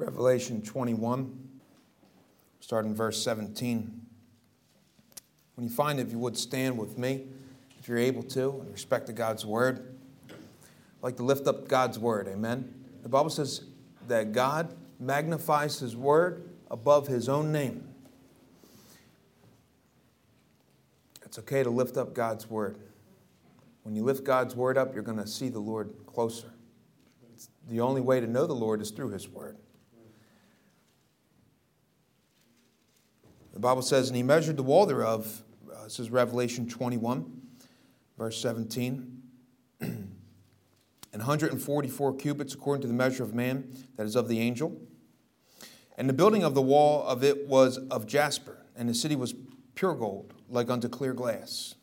Revelation 21, starting verse 17. When you find it, if you would stand with me, if you're able to, in respect to God's word. I'd like to lift up God's word, amen. The Bible says that God magnifies his word above his own name. It's okay to lift up God's word. When you lift God's word up, you're going to see the Lord closer. It's the only way to know the Lord is through his word. The Bible says, and he measured the wall thereof. Uh, this is Revelation 21, verse 17. and 144 cubits according to the measure of man, that is of the angel. And the building of the wall of it was of jasper, and the city was pure gold, like unto clear glass.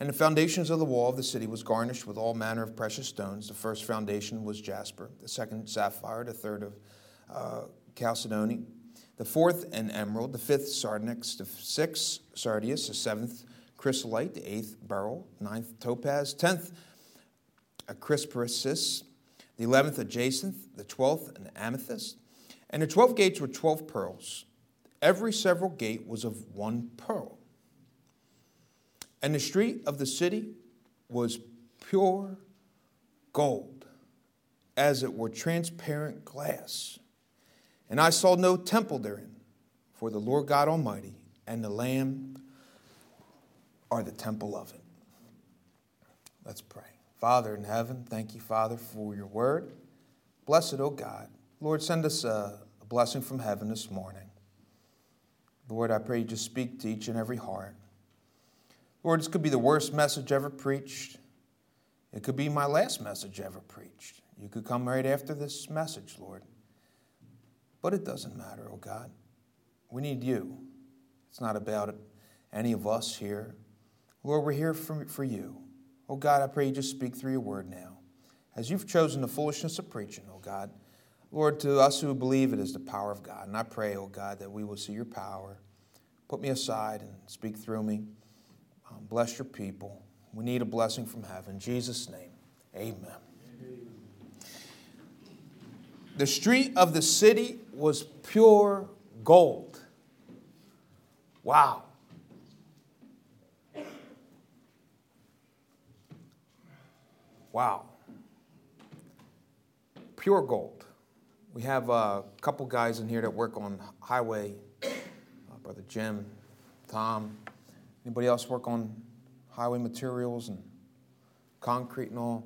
And the foundations of the wall of the city was garnished with all manner of precious stones. The first foundation was jasper, the second sapphire, the third of uh, chalcedony, the fourth an emerald, the fifth sardonyx, the sixth sardius, the seventh chrysolite, the eighth beryl, ninth topaz, tenth a chrysoprasus, the eleventh a jacinth, the twelfth an amethyst, and the twelve gates were twelve pearls. Every several gate was of one pearl. And the street of the city was pure gold, as it were transparent glass. And I saw no temple therein, for the Lord God Almighty and the Lamb are the temple of it. Let's pray. Father in heaven, thank you, Father, for your word. Blessed, O God. Lord, send us a, a blessing from heaven this morning. Lord, I pray you just speak to each and every heart. Lord, this could be the worst message ever preached. It could be my last message ever preached. You could come right after this message, Lord. But it doesn't matter, oh God. We need you. It's not about any of us here. Lord, we're here for, for you. Oh God, I pray you just speak through your word now. As you've chosen the foolishness of preaching, oh God, Lord, to us who believe it is the power of God. And I pray, oh God, that we will see your power. Put me aside and speak through me. Um, bless your people. We need a blessing from heaven. In Jesus' name, amen. The street of the city was pure gold. Wow. Wow. Pure gold. We have a couple guys in here that work on highway. Uh, Brother Jim, Tom. Anybody else work on highway materials and concrete and all?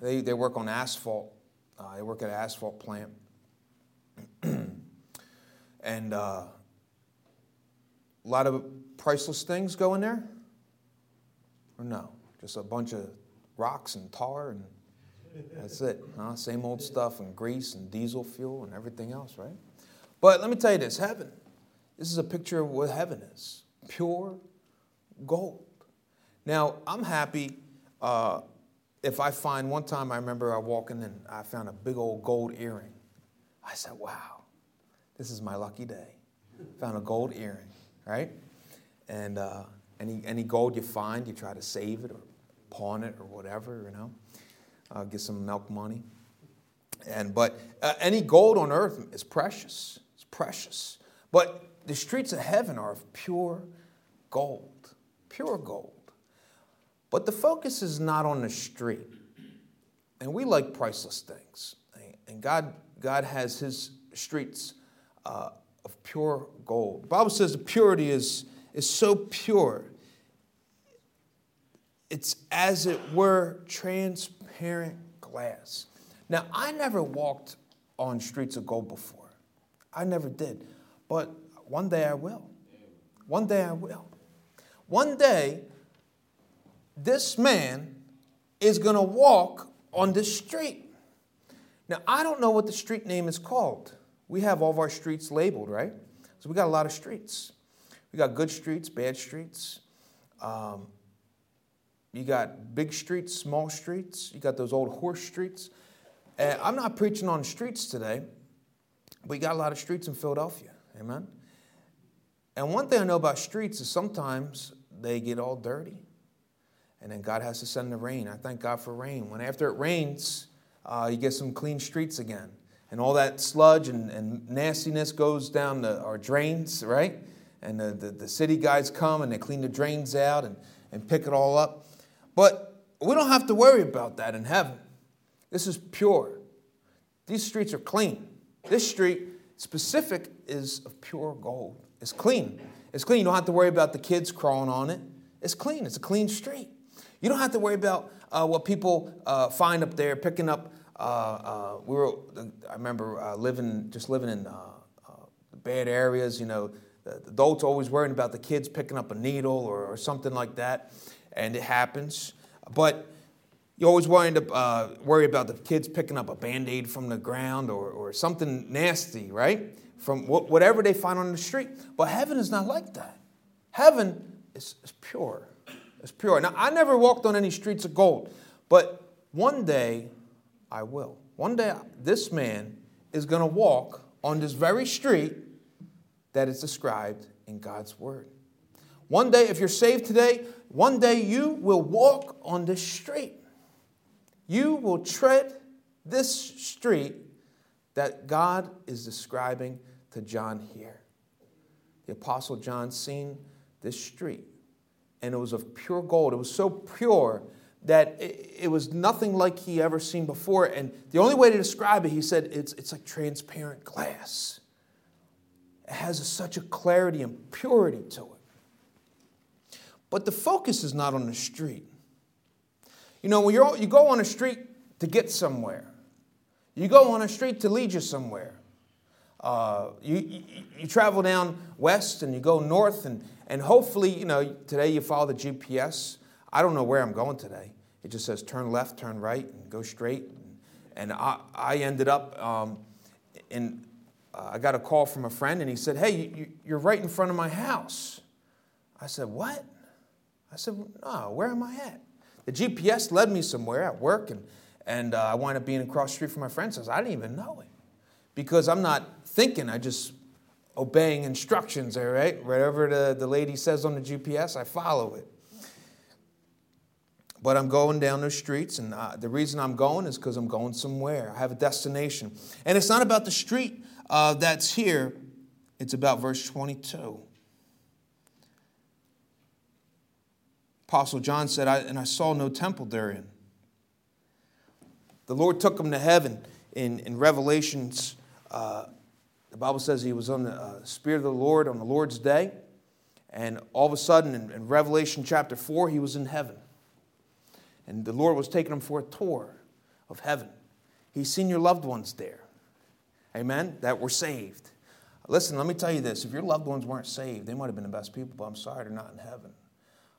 They, they work on asphalt. Uh, they work at an asphalt plant. and uh, a lot of priceless things go in there? Or no? Just a bunch of rocks and tar and that's it. Huh? Same old stuff and grease and diesel fuel and everything else, right? But let me tell you this heaven. This is a picture of what heaven is pure gold. Now, I'm happy uh, if I find one time I remember I walking and I found a big old gold earring. I said, wow, this is my lucky day. Found a gold earring, right? And uh, any, any gold you find, you try to save it or pawn it or whatever, you know uh, get some milk money. And but uh, any gold on earth is precious. It's precious. But the streets of heaven are of pure gold, pure gold. But the focus is not on the street. And we like priceless things. And God, God has His streets uh, of pure gold. The Bible says the purity is, is so pure. It's as it were transparent transparent glass. Now, I never walked on streets of gold before. I never did. But one day I will. One day I will. One day, this man is going to walk on this street. Now, I don't know what the street name is called. We have all of our streets labeled, right? So we got a lot of streets. We got good streets, bad streets. Um, you got big streets, small streets. You got those old horse streets. And I'm not preaching on streets today, but you got a lot of streets in Philadelphia. Amen. And one thing I know about streets is sometimes they get all dirty, and then God has to send the rain. I thank God for rain. When after it rains, uh, you get some clean streets again. and all that sludge and, and nastiness goes down the, our drains, right? And the, the, the city guys come and they clean the drains out and, and pick it all up. But we don't have to worry about that in heaven. This is pure. These streets are clean. This street specific is of pure gold. It's clean. It's clean. You don't have to worry about the kids crawling on it. It's clean. It's a clean street. You don't have to worry about uh, what people uh, find up there, picking up. Uh, uh we were, I remember uh, living, just living in uh, bad areas. You know, the, adults always worrying about the kids picking up a needle or, or something like that, and it happens. But you always worry, to, worry about the kids picking up a band aid from the ground or, or something nasty, right? From wh- whatever they find on the street. But heaven is not like that. Heaven is, is pure. It's pure. Now, I never walked on any streets of gold, but one day I will. One day this man is going to walk on this very street that is described in God's word. One day, if you're saved today, one day you will walk on this street. You will tread this street that God is describing to John here. The Apostle John seen this street, and it was of pure gold. It was so pure that it, was nothing like he ever seen before. And the only way to describe it, he said, it's, it's like transparent glass. It has a, such a clarity and purity to it. But the focus is not on the street. You know, when you're, you go on a street to get somewhere, you go on a street to lead you somewhere. Uh, you, you, you, travel down west and you go north, and, and hopefully, you know, today you follow the GPS. I don't know where I'm going today. It just says turn left, turn right, and go straight. And I, I ended up um, in, uh, I got a call from a friend, and he said, Hey, you, you're right in front of my house. I said, What? I said, No, where am I at? The GPS led me somewhere at work, and, and uh, I wound up being across the street from my friend's house. I didn't even know it because I'm not thinking, I just obeying instructions, all right? Whatever the, the lady says on the GPS, I follow it. But I'm going down the streets, and uh, the reason I'm going is because I'm going somewhere. I have a destination. And it's not about the street uh, that's here, it's about verse 22. Apostle John said, I, And I saw no temple therein. The Lord took him to heaven in, in Revelations. Uh, the Bible says he was on the uh, Spirit of the Lord on the Lord's day. And all of a sudden, in, in Revelation chapter 4, he was in heaven. And the Lord was taking him for a tour of heaven. He's seen your loved ones there. Amen? That were saved. Listen, let me tell you this. If your loved ones weren't saved, they might have been the best people, but I'm sorry they're not in heaven.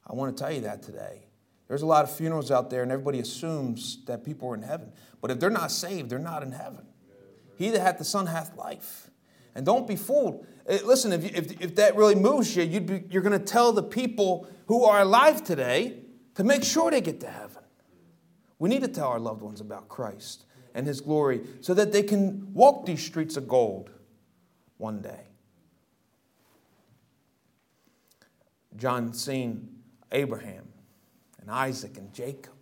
I want to tell you that today. There's a lot of funerals out there, and everybody assumes that people are in heaven. But if they're not saved, they're not in heaven. He that hath the Son hath life. And don't be fooled. Eh, listen, if, you, if, if that really moves you, you'd be, you're going to tell the people who are alive today to make sure they get to heaven. We need to tell our loved ones about Christ and his glory so that they can walk these streets of gold one day. John seen Abraham and Isaac and Jacob.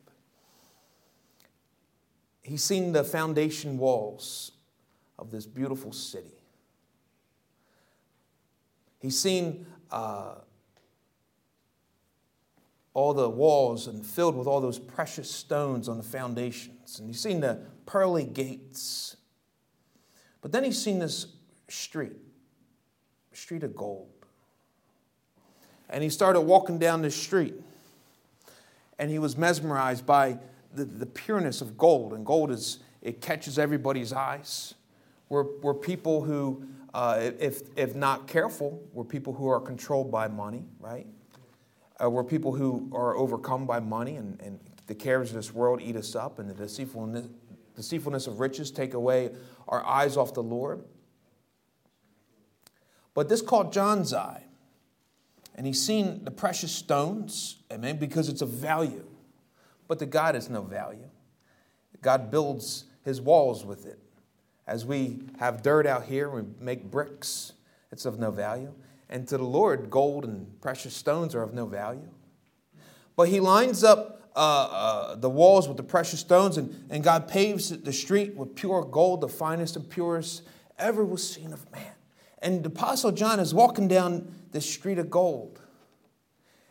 He's seen the foundation walls of this beautiful city. He's seen uh, all the walls and filled with all those precious stones on the foundations. And he's seen the pearly gates. But then he's seen this street, street of gold. And he started walking down this street. And he was mesmerized by the, the pureness of gold. And gold is, it catches everybody's eyes. We're, we're people who, uh, if, if not careful, we're people who are controlled by money, right? Uh, we're people who are overcome by money, and, and the cares of this world eat us up, and the deceitfulness, deceitfulness of riches take away our eyes off the Lord. But this caught John's eye and he's seen the precious stones, amen, because it's of value. But to God, it's no value. God builds his walls with it. As we have dirt out here, we make bricks, it's of no value. And to the Lord, gold and precious stones are of no value. But he lines up uh, the walls with the precious stones, and, and God paves the street with pure gold, the finest and purest ever was seen of man. And the Apostle John is walking down this street of gold.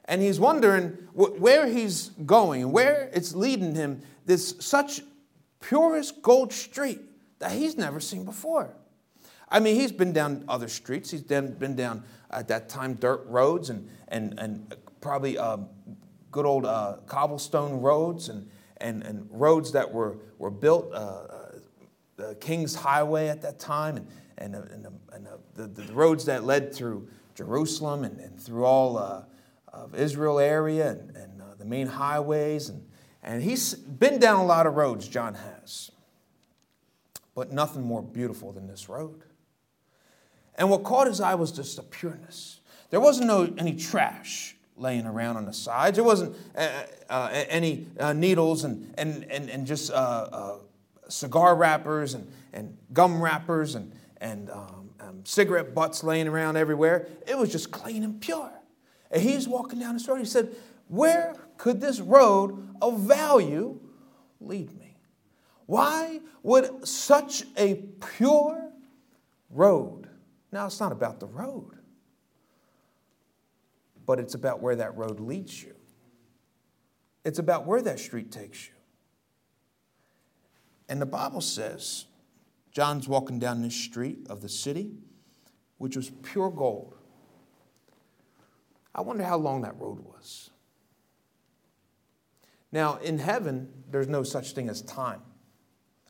And he's wondering where he's going, where it's leading him, this such purest gold street that he's never seen before. I mean, he's been down other streets. He's been down, at that time, dirt roads and, and, and probably uh, good old uh, cobblestone roads and, and, and roads that were, were built, uh, uh the King's Highway at that time, and, and, and, and the, the, roads that led through Jerusalem and, and through all uh, of Israel area and, and uh, the main highways. And, and he's been down a lot of roads, John has, but nothing more beautiful than this road. And what caught his eye was just the pureness. There wasn't no, any trash laying around on the sides. There wasn't uh, uh, any uh, needles and, and, and, and just uh, uh, cigar wrappers and, and gum wrappers and, and um, um, cigarette butts laying around everywhere. It was just clean and pure. And he's walking down this road. He said, Where could this road of value lead me? Why would such a pure road? Now, it's not about the road, but it's about where that road leads you. It's about where that street takes you. And the Bible says, John's walking down this street of the city, which was pure gold. I wonder how long that road was. Now, in heaven, there's no such thing as time.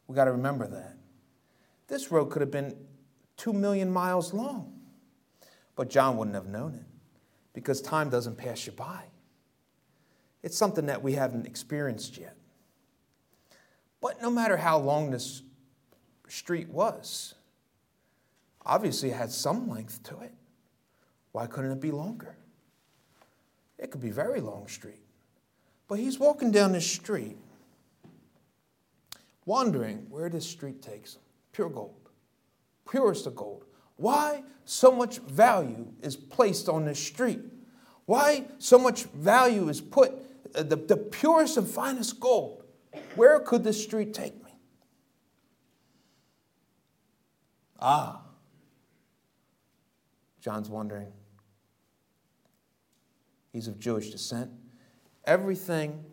We got to remember that. This road could have been two million miles long, but John wouldn't have known it because time doesn't pass you by. It's something that we haven't experienced yet. But no matter how long this street was, obviously it had some length to it. Why couldn't it be longer? It could be very long street. But he's walking down this street, wondering where this street takes him. Pure gold, purest of gold. Why so much value is placed on this street? Why so much value is put, uh, the, the purest and finest gold? Where could this street take me? Ah, John's wondering. He's of Jewish descent. Everything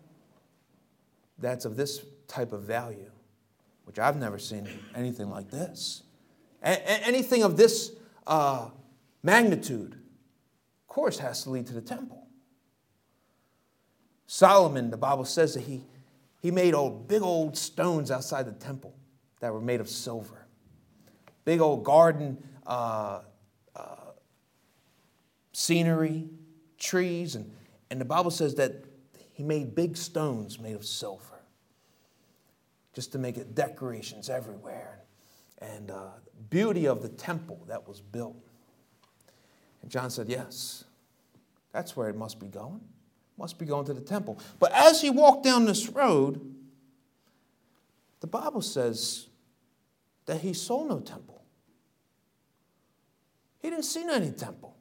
that's of this type of value, which I've never seen anything like this, a- anything of this uh, magnitude, of course, has to lead to the temple. Solomon, the Bible says that he he made old, big old stones outside the temple that were made of silver. Big old garden uh, uh, scenery, trees, and, and the Bible says that he made big stones made of silver just to make it decorations everywhere and uh, beauty of the temple that was built. And John said, Yes, that's where it must be going. Must be going to the temple. But as he walked down this road, the Bible says that he saw no temple. He didn't see any temple.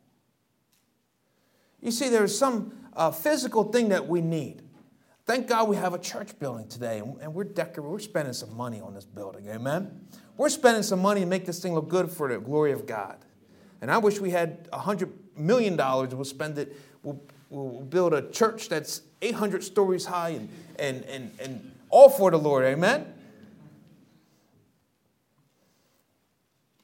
You see, there's some uh, physical thing that we need. Thank God we have a church building today, and we're decorating, we're spending some money on this building. Amen? We're spending some money to make this thing look good for the glory of God. And I wish we had $100 million we'll spend it, we'll we'll build a church that's 800 stories high and, and, and, and all for the Lord. Amen?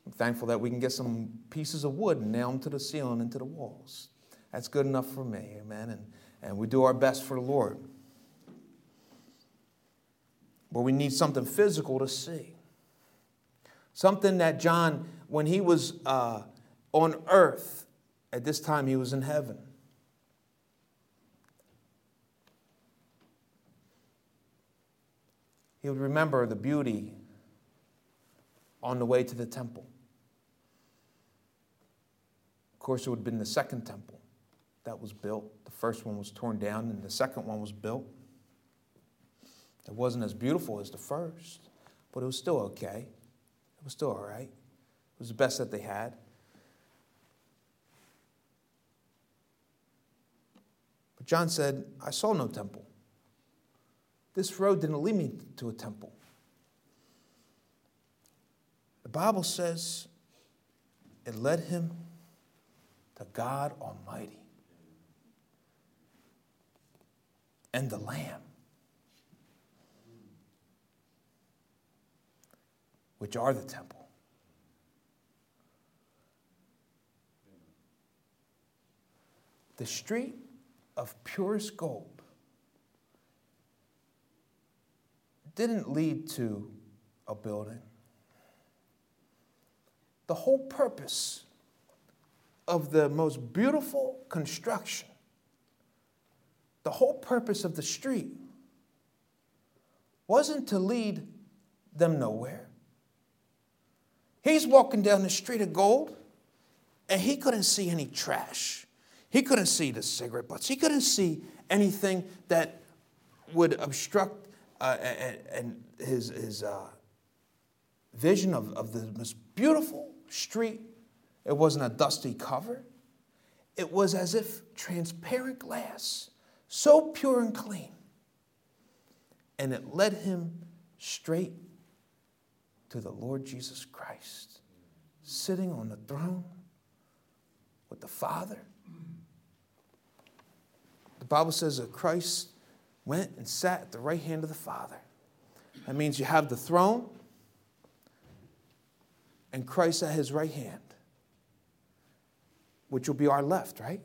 I'm thankful that we can get some pieces of wood and nail them to the ceiling and to the walls. That's good enough for me. Amen? And, and we do our best for the Lord. But we need something physical to see. Something that John, when he was uh, on earth, at this time he was in heaven. He would remember the beauty on the way to the temple. Of course, it would have been the second temple that was built. The first one was torn down, and the second one was built. It wasn't as beautiful as the first, but it was still okay. It was still all right. It was the best that they had. But John said, I saw no temple. this road didn't lead me to a temple. The Bible says it led him to God Almighty and the Lamb, which are the temple. The street of purest gold didn't lead to a building. The whole purpose of the most beautiful construction, the whole purpose of the street wasn't to lead them nowhere. He's walking down the street of gold and he couldn't see any trash. He couldn't see the cigarette butts. He couldn't see anything that would obstruct uh, and, his, his uh, vision of, of the most beautiful street. It wasn't a dusty cover. It was as if transparent glass, so pure and clean. And it led him straight to the Lord Jesus Christ, sitting on the throne with the Father. The Bible says that Christ went and sat at the right hand of the Father. That means you have the throne and Christ at his right hand, which will be our left, right?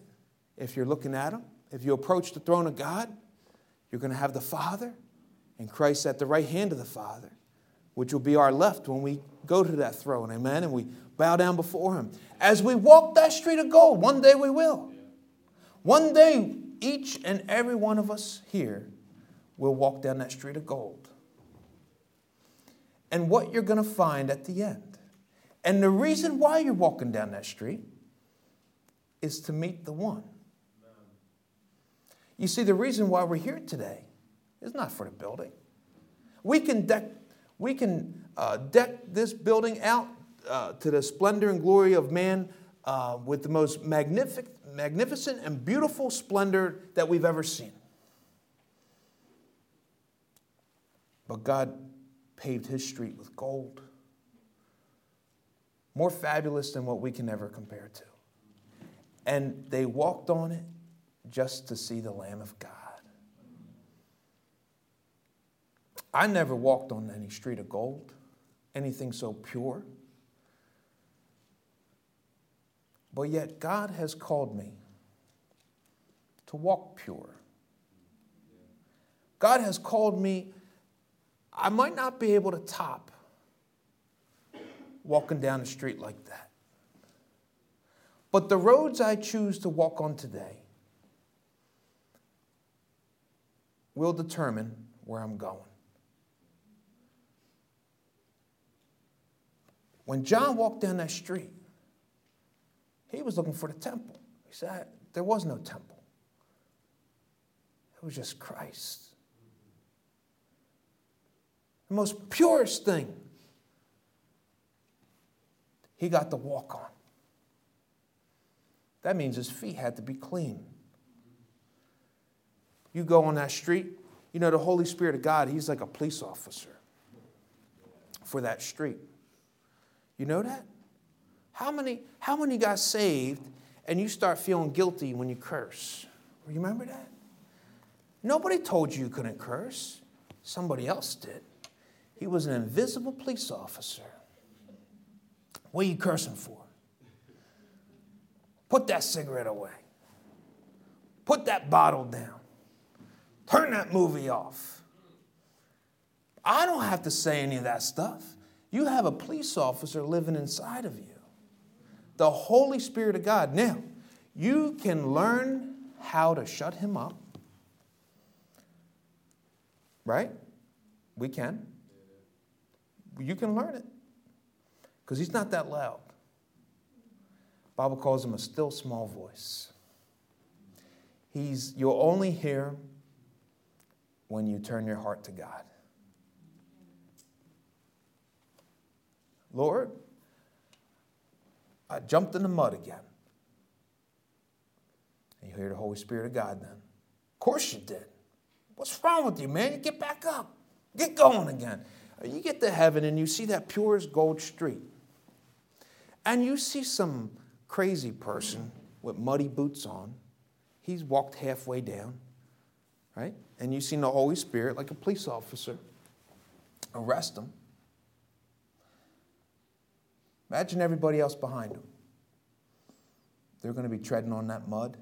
If you're looking at him, if you approach the throne of God, you're going to have the Father and Christ at the right hand of the Father, which will be our left when we go to that throne, amen? And we bow down before him. As we walk that street of gold, one day we will. One day each and every one of us here will walk down that street of gold. And what you're going to find at the end. And the reason why you're walking down that street is to meet the one. You see, the reason why we're here today is not for the building. We can deck, we can, uh, deck this building out uh, to the splendor and glory of man uh, with the most magnific- magnificent and beautiful splendor that we've ever seen. But God paved his street with gold, more fabulous than what we can ever compare to. And they walked on it just to see the Lamb of God. I never walked on any street of gold, anything so pure. But yet, God has called me to walk pure. God has called me, I might not be able to top walking down the street like that. But the roads I choose to walk on today will determine where I'm going. When John walked down that street, he was looking for the temple. He said, There was no temple, it was just Christ. The most purest thing he got to walk on. That means his feet had to be clean. You go on that street, you know, the Holy Spirit of God, he's like a police officer for that street. You know that? How many, how many got saved and you start feeling guilty when you curse? Remember that? Nobody told you you couldn't curse. Somebody else did. He was an invisible police officer. What are you cursing for? Put that cigarette away. Put that bottle down. Turn that movie off. I don't have to say any of that stuff. You have a police officer living inside of you the Holy Spirit of God. Now, you can learn how to shut him up. Right? We can. You can learn it. Because he's not that loud. Bible calls him a still small voice. He's you'll only hear when you turn your heart to God. Lord, I jumped in the mud again. And you hear the Holy Spirit of God then. Of course you did. What's wrong with you, man? You get back up. Get going again. You get to heaven and you see that pure as gold street. And you see some crazy person with muddy boots on. He's walked halfway down, right? And you see the Holy Spirit, like a police officer, arrest him. Imagine everybody else behind them. They're going to be treading on that mud,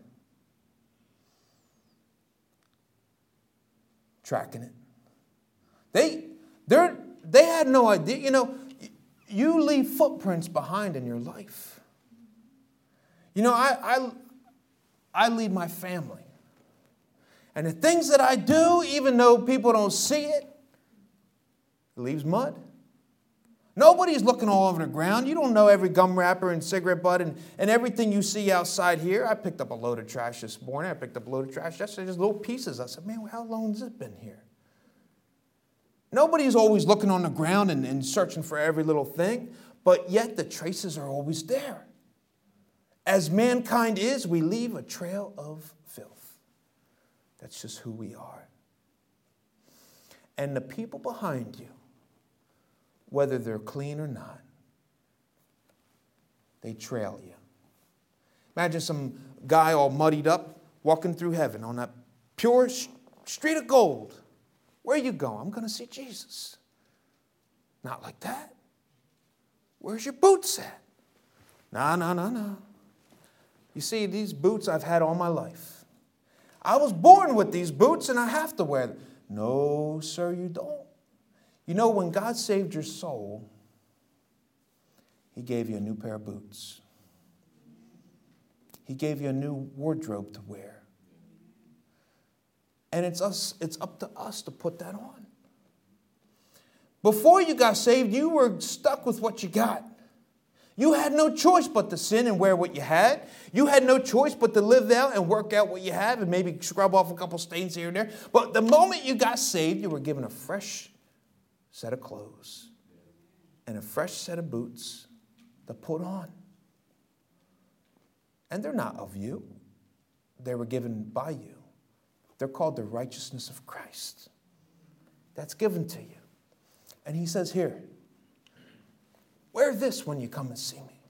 tracking it. They, they're, they had no idea. You know, you leave footprints behind in your life. You know, I, I, I lead my family. And the things that I do, even though people don't see it, it leaves mud. Nobody's looking all over the ground. You don't know every gum wrapper and cigarette butt and, and everything you see outside here. I picked up a load of trash this morning. I picked up a load of trash yesterday, just little pieces. I said, man, how long has it been here? Nobody's always looking on the ground and, and searching for every little thing, but yet the traces are always there. As mankind is, we leave a trail of filth. That's just who we are. And the people behind you, whether they're clean or not, they trail you. Imagine some guy all muddied up walking through heaven on that pure street of gold. Where you going? I'm going to see Jesus. Not like that. Where's your boots at? No, no, no, no. You see, these boots I've had all my life. I was born with these boots and I have to wear them. No, sir, you don't. You know, when God saved your soul, He gave you a new pair of boots, He gave you a new wardrobe to wear. And it's, us, it's up to us to put that on. Before you got saved, you were stuck with what you got. You had no choice but to sin and wear what you had. You had no choice but to live out and work out what you have and maybe scrub off a couple stains here and there. But the moment you got saved, you were given a fresh set of clothes and a fresh set of boots to put on. And they're not of you, they were given by you. They're called the righteousness of Christ. That's given to you. And he says, Here, wear this when you come and see me.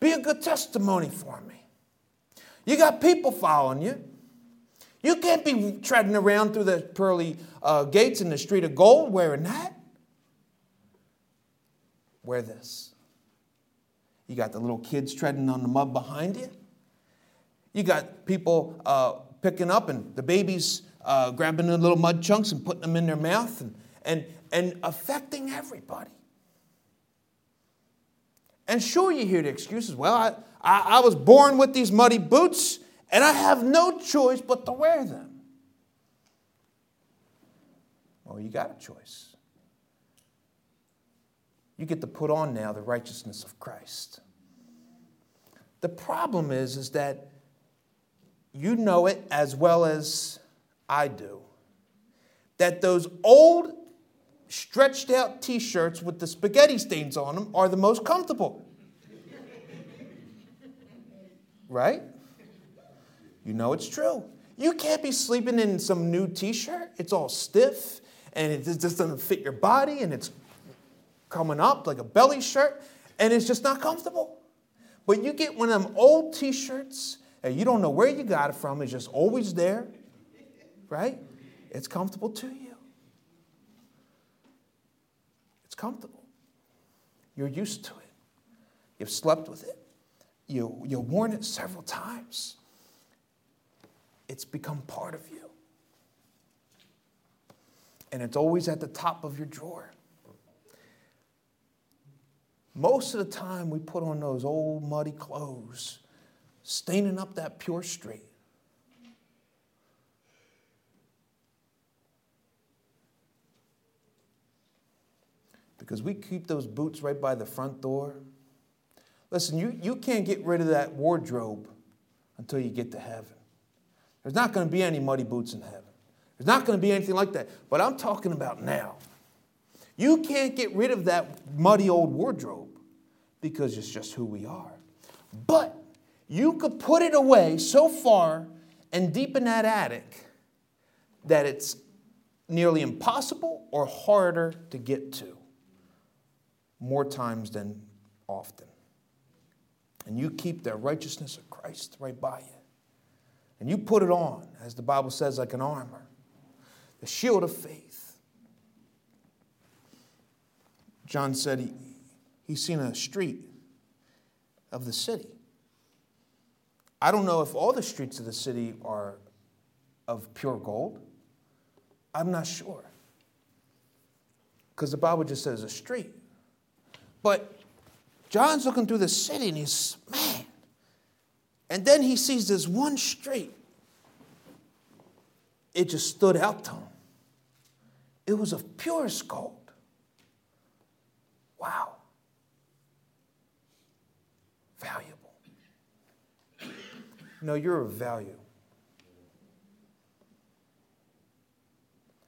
Be a good testimony for me. You got people following you. You can't be treading around through the pearly uh, gates in the street of gold wearing that. Wear this. You got the little kids treading on the mud behind you. You got people uh, picking up and the babies uh, grabbing the little mud chunks and putting them in their mouth and, and, and affecting everybody. And sure, you hear the excuses. Well, I, I, I was born with these muddy boots and I have no choice but to wear them. Well, you got a choice. You get to put on now the righteousness of Christ. The problem is, is that you know it as well as I do. That those old stretched out t shirts with the spaghetti stains on them are the most comfortable. right? You know it's true. You can't be sleeping in some new t shirt, it's all stiff and it just doesn't fit your body and it's coming up like a belly shirt and it's just not comfortable. But you get one of them old t shirts and you don't know where you got it from, it's just always there, right? It's comfortable to you. It's comfortable. You're used to it. You've slept with it. You, you've worn it several times. It's become part of you. And it's always at the top of your drawer. Most of the time, we put on those old muddy clothes staining up that pure street. Because we keep those boots right by the front door. Listen, you, you can't get rid of that wardrobe until you get to heaven. There's not going to be any muddy boots in heaven. There's not going to be anything like that. But I'm talking about now. You can't get rid of that muddy old wardrobe because it's just who we are. But you could put it away so far and deep in that attic that it's nearly impossible or harder to get to more times than often. And you keep the righteousness of Christ right by you. And you put it on, as the Bible says, like an armor, the shield of faith. John said he, he's seen a street of the city. I don't know if all the streets of the city are of pure gold. I'm not sure. Because the Bible just says a street. But John's looking through the city and he's, man. And then he sees this one street. It just stood out to him. It was of purest gold. Wow. Valuable. No, you're of value.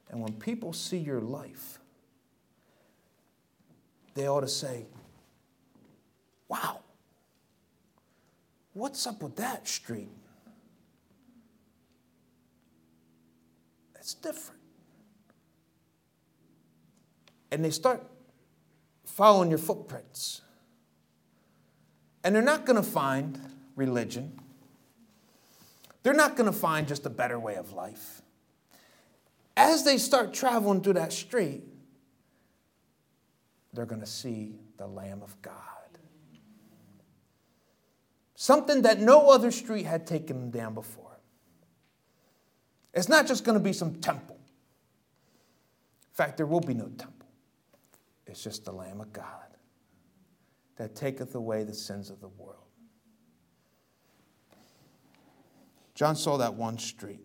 And when people see your life, they ought to say, Wow, what's up with that street? It's different. And they start following your footprints. And they're not going to find religion. They're not going to find just a better way of life. As they start traveling through that street, they're going to see the Lamb of God. Something that no other street had taken them down before. It's not just going to be some temple. In fact, there will be no temple. It's just the Lamb of God that taketh away the sins of the world. John saw that one street.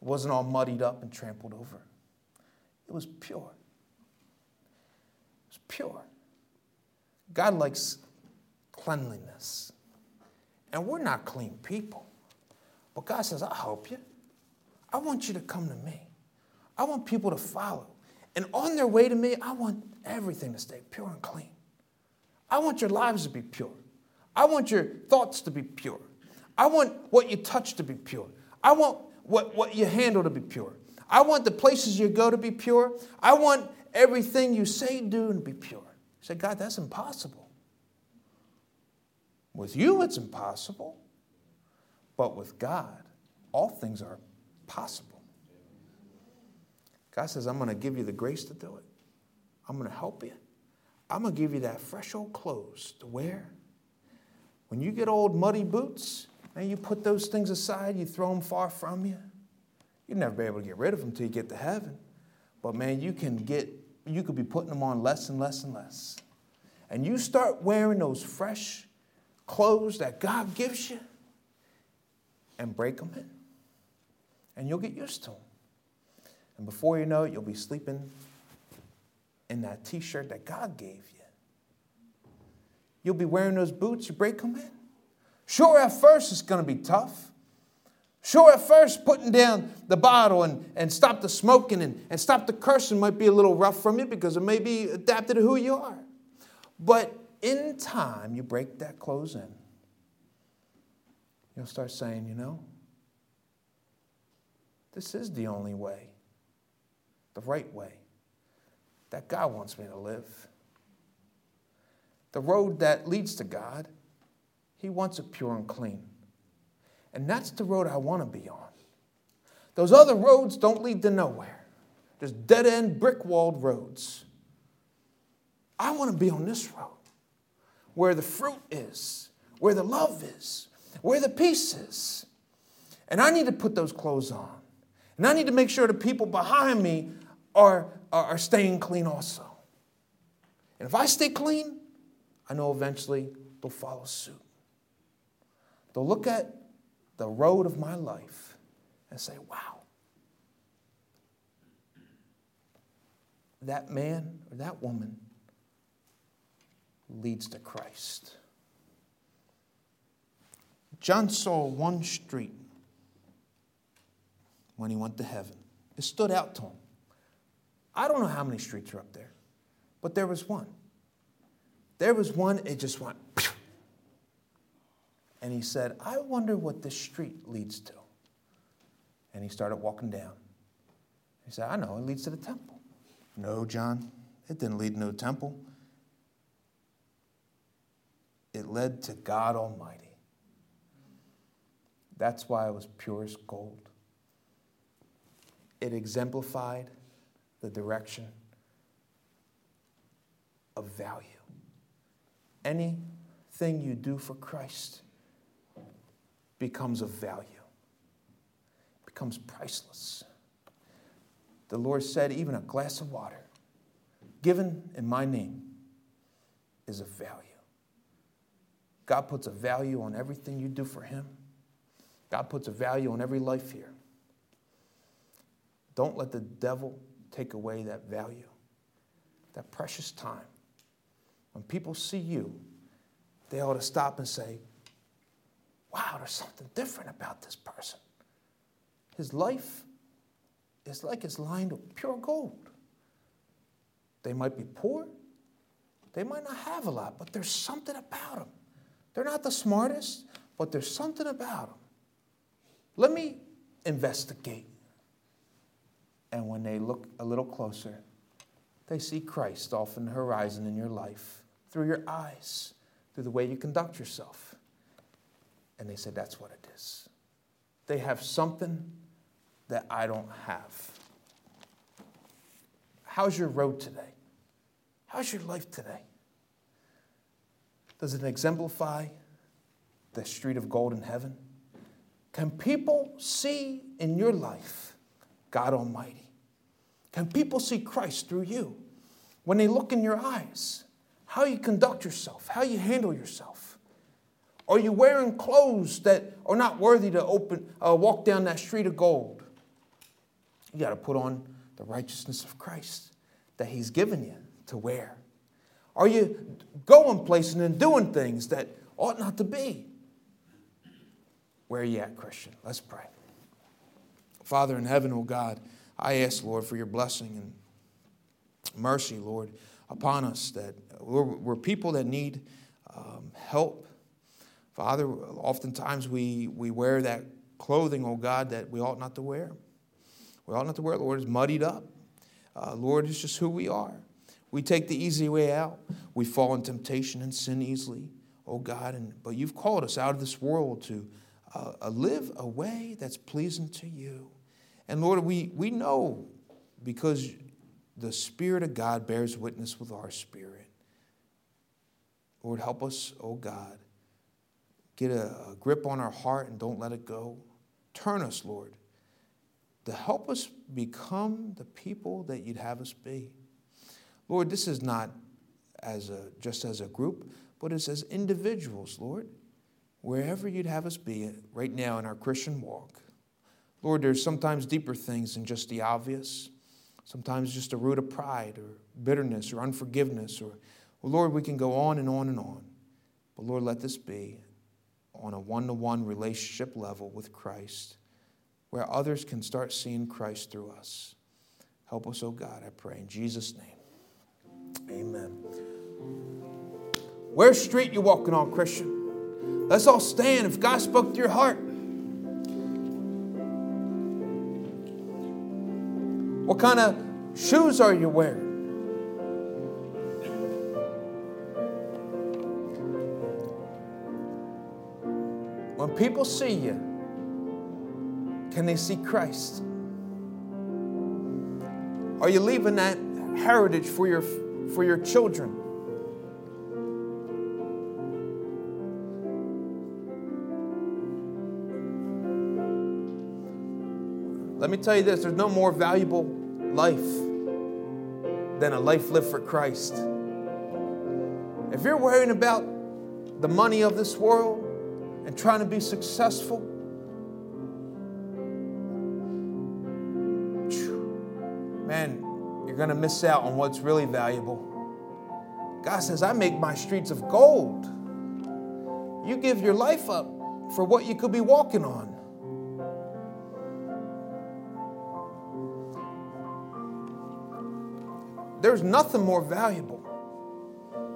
It wasn't all muddied up and trampled over, it was pure. It was pure. God likes cleanliness. And we're not clean people. But God says, I'll help you. I want you to come to me. I want people to follow. And on their way to me, I want everything to stay pure and clean. I want your lives to be pure. I want your thoughts to be pure. I want what you touch to be pure. I want what, what you handle to be pure. I want the places you go to be pure. I want everything you say, do, to be pure. You say, God, that's impossible. With you, it's impossible. But with God, all things are possible. God says, I'm going to give you the grace to do it. I'm going to help you. I'm going to give you that fresh old clothes to wear. When you get old muddy boots, and you put those things aside, you throw them far from you. You'll never be able to get rid of them until you get to heaven. But man, you can get, you could be putting them on less and less and less. And you start wearing those fresh clothes that God gives you and break them in. And you'll get used to them. And before you know it, you'll be sleeping in that t shirt that God gave you. You'll be wearing those boots, you break them in. Sure, at first it's going to be tough. Sure, at first putting down the bottle and, and stop the smoking and, and stop the cursing might be a little rough from you because it may be adapted to who you are. But in time, you break that close in. You'll start saying, you know, this is the only way, the right way that God wants me to live. The road that leads to God he wants it pure and clean. And that's the road I want to be on. Those other roads don't lead to nowhere, just dead end, brick walled roads. I want to be on this road where the fruit is, where the love is, where the peace is. And I need to put those clothes on. And I need to make sure the people behind me are, are, are staying clean also. And if I stay clean, I know eventually they'll follow suit. They'll look at the road of my life and say, wow, that man or that woman leads to Christ. John saw one street when he went to heaven. It stood out to him. I don't know how many streets are up there, but there was one. There was one, it just went and he said, I wonder what this street leads to. And he started walking down. He said, I know, it leads to the temple. No, John, it didn't lead to no temple. It led to God Almighty. That's why it was purest gold. It exemplified the direction of value. Anything you do for Christ becomes of value, becomes priceless. The Lord said, even a glass of water given in my name is of value. God puts a value on everything you do for Him. God puts a value on every life here. Don't let the devil take away that value, that precious time. When people see you, they ought to stop and say, Wow, there's something different about this person. His life is like it's lined with pure gold. They might be poor, they might not have a lot, but there's something about them. They're not the smartest, but there's something about them. Let me investigate. And when they look a little closer, they see Christ off in the horizon in your life through your eyes, through the way you conduct yourself. And they say, That's what it is. They have something that I don't have. How's your road today? How's your life today? Does it exemplify the street of gold in heaven? Can people see in your life God Almighty? Can people see Christ through you? When they look in your eyes, how you conduct yourself, how you handle yourself. Are you wearing clothes that are not worthy to open, uh, walk down that street of gold? You got to put on the righteousness of Christ that He's given you to wear. Are you going places and doing things that ought not to be? Where are you at, Christian? Let's pray. Father in heaven, oh God, I ask, Lord, for your blessing and mercy, Lord, upon us that we're, we're people that need um, help. Father, oftentimes we, we wear that clothing, oh God, that we ought not to wear. We ought not to wear, Lord, is muddied up. Uh, Lord, it's just who we are. We take the easy way out. We fall in temptation and sin easily, oh God. And, but you've called us out of this world to uh, live a way that's pleasing to you. And Lord, we, we know because the Spirit of God bears witness with our spirit. Lord, help us, oh God. Get a, a grip on our heart and don't let it go. Turn us, Lord, to help us become the people that you'd have us be. Lord, this is not as a, just as a group, but it's as individuals, Lord wherever you'd have us be right now in our Christian walk. Lord, there's sometimes deeper things than just the obvious, sometimes just a root of pride or bitterness or unforgiveness. Or, well, Lord, we can go on and on and on. But Lord, let this be on a one to one relationship level with Christ where others can start seeing Christ through us. Help us, oh God, I pray. In Jesus' name, amen. Where's street you walking on, Christian? Let's all stand if God spoke to your heart. What kind of shoes are you wearing? When people see you, can they see Christ? Are you leaving that heritage for your, for your children? Let me tell you this there's no more valuable life than a life lived for Christ. If you're worrying about the money of this world and trying to be successful, going to miss out on what's really valuable. God says, I make my streets of gold. You give your life up for what you could be walking on. There's nothing more valuable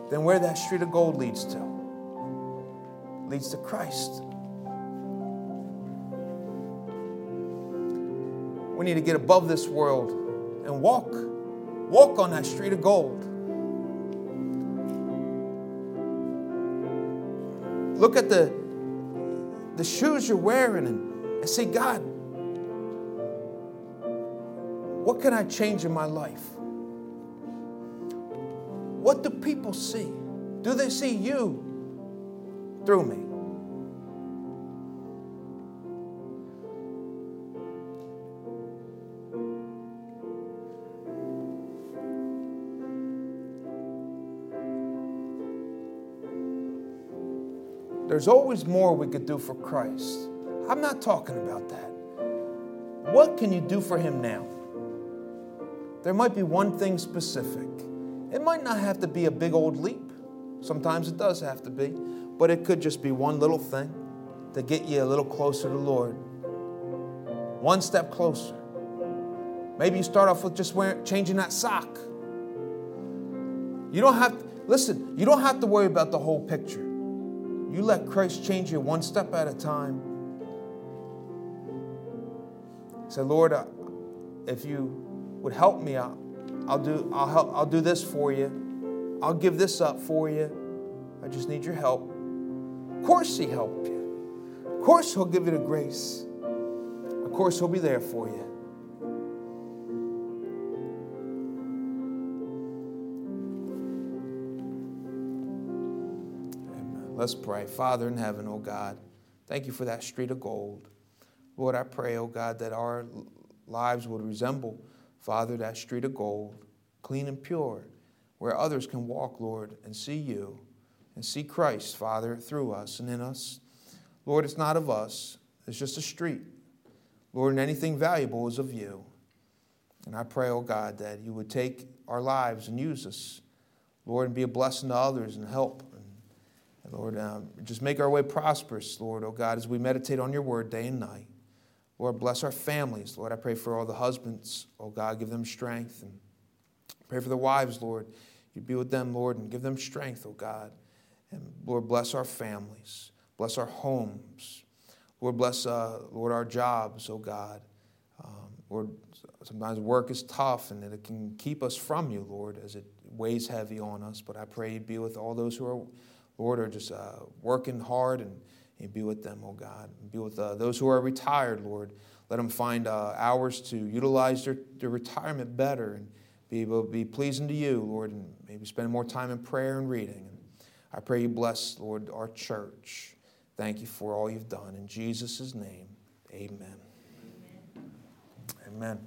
than where that street of gold leads to. Leads to Christ. We need to get above this world and walk. Walk on that street of gold. Look at the, the shoes you're wearing and, and say, God, what can I change in my life? What do people see? Do they see you through me? There's always more we could do for Christ. I'm not talking about that. What can you do for Him now? There might be one thing specific. It might not have to be a big old leap. Sometimes it does have to be, but it could just be one little thing to get you a little closer to the Lord. One step closer. Maybe you start off with just wearing, changing that sock. You don't have, to, listen, you don't have to worry about the whole picture. You let Christ change you one step at a time. Say, Lord, uh, if you would help me, I'll, I'll do, I'll, help, I'll do this for you. I'll give this up for you. I just need your help. Of course, He helped you. Of course, He'll give you the grace. Of course, He'll be there for you. Let's pray. Father in heaven, oh God, thank you for that street of gold. Lord, I pray, oh God, that our lives would resemble, Father, that street of gold, clean and pure, where others can walk, Lord, and see you and see Christ, Father, through us and in us. Lord, it's not of us, it's just a street. Lord, and anything valuable is of you. And I pray, oh God, that you would take our lives and use us, Lord, and be a blessing to others and help Lord, um, just make our way prosperous, Lord, oh God, as we meditate on your word day and night. Lord, bless our families. Lord, I pray for all the husbands. Oh God, give them strength. And pray for the wives, Lord. You be with them, Lord, and give them strength, oh God. And Lord, bless our families. Bless our homes. Lord, bless, uh, Lord, our jobs, oh God. Um, Lord, sometimes work is tough and it can keep us from you, Lord, as it weighs heavy on us. But I pray you be with all those who are Lord, are just uh, working hard and, and, be with them, oh God. Be with uh, those who are retired, Lord. Let them find uh, hours to utilize their, their retirement better and be able to be pleasing to you, Lord, and maybe spend more time in prayer and reading. And I pray you bless, Lord, our church. Thank you for all you've done. In Jesus' name, amen. Amen. amen.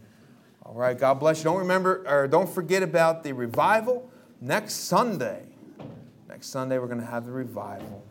All right, God bless you. Don't remember or don't forget about the revival next Sunday. Next Sunday, we're going to have the revival.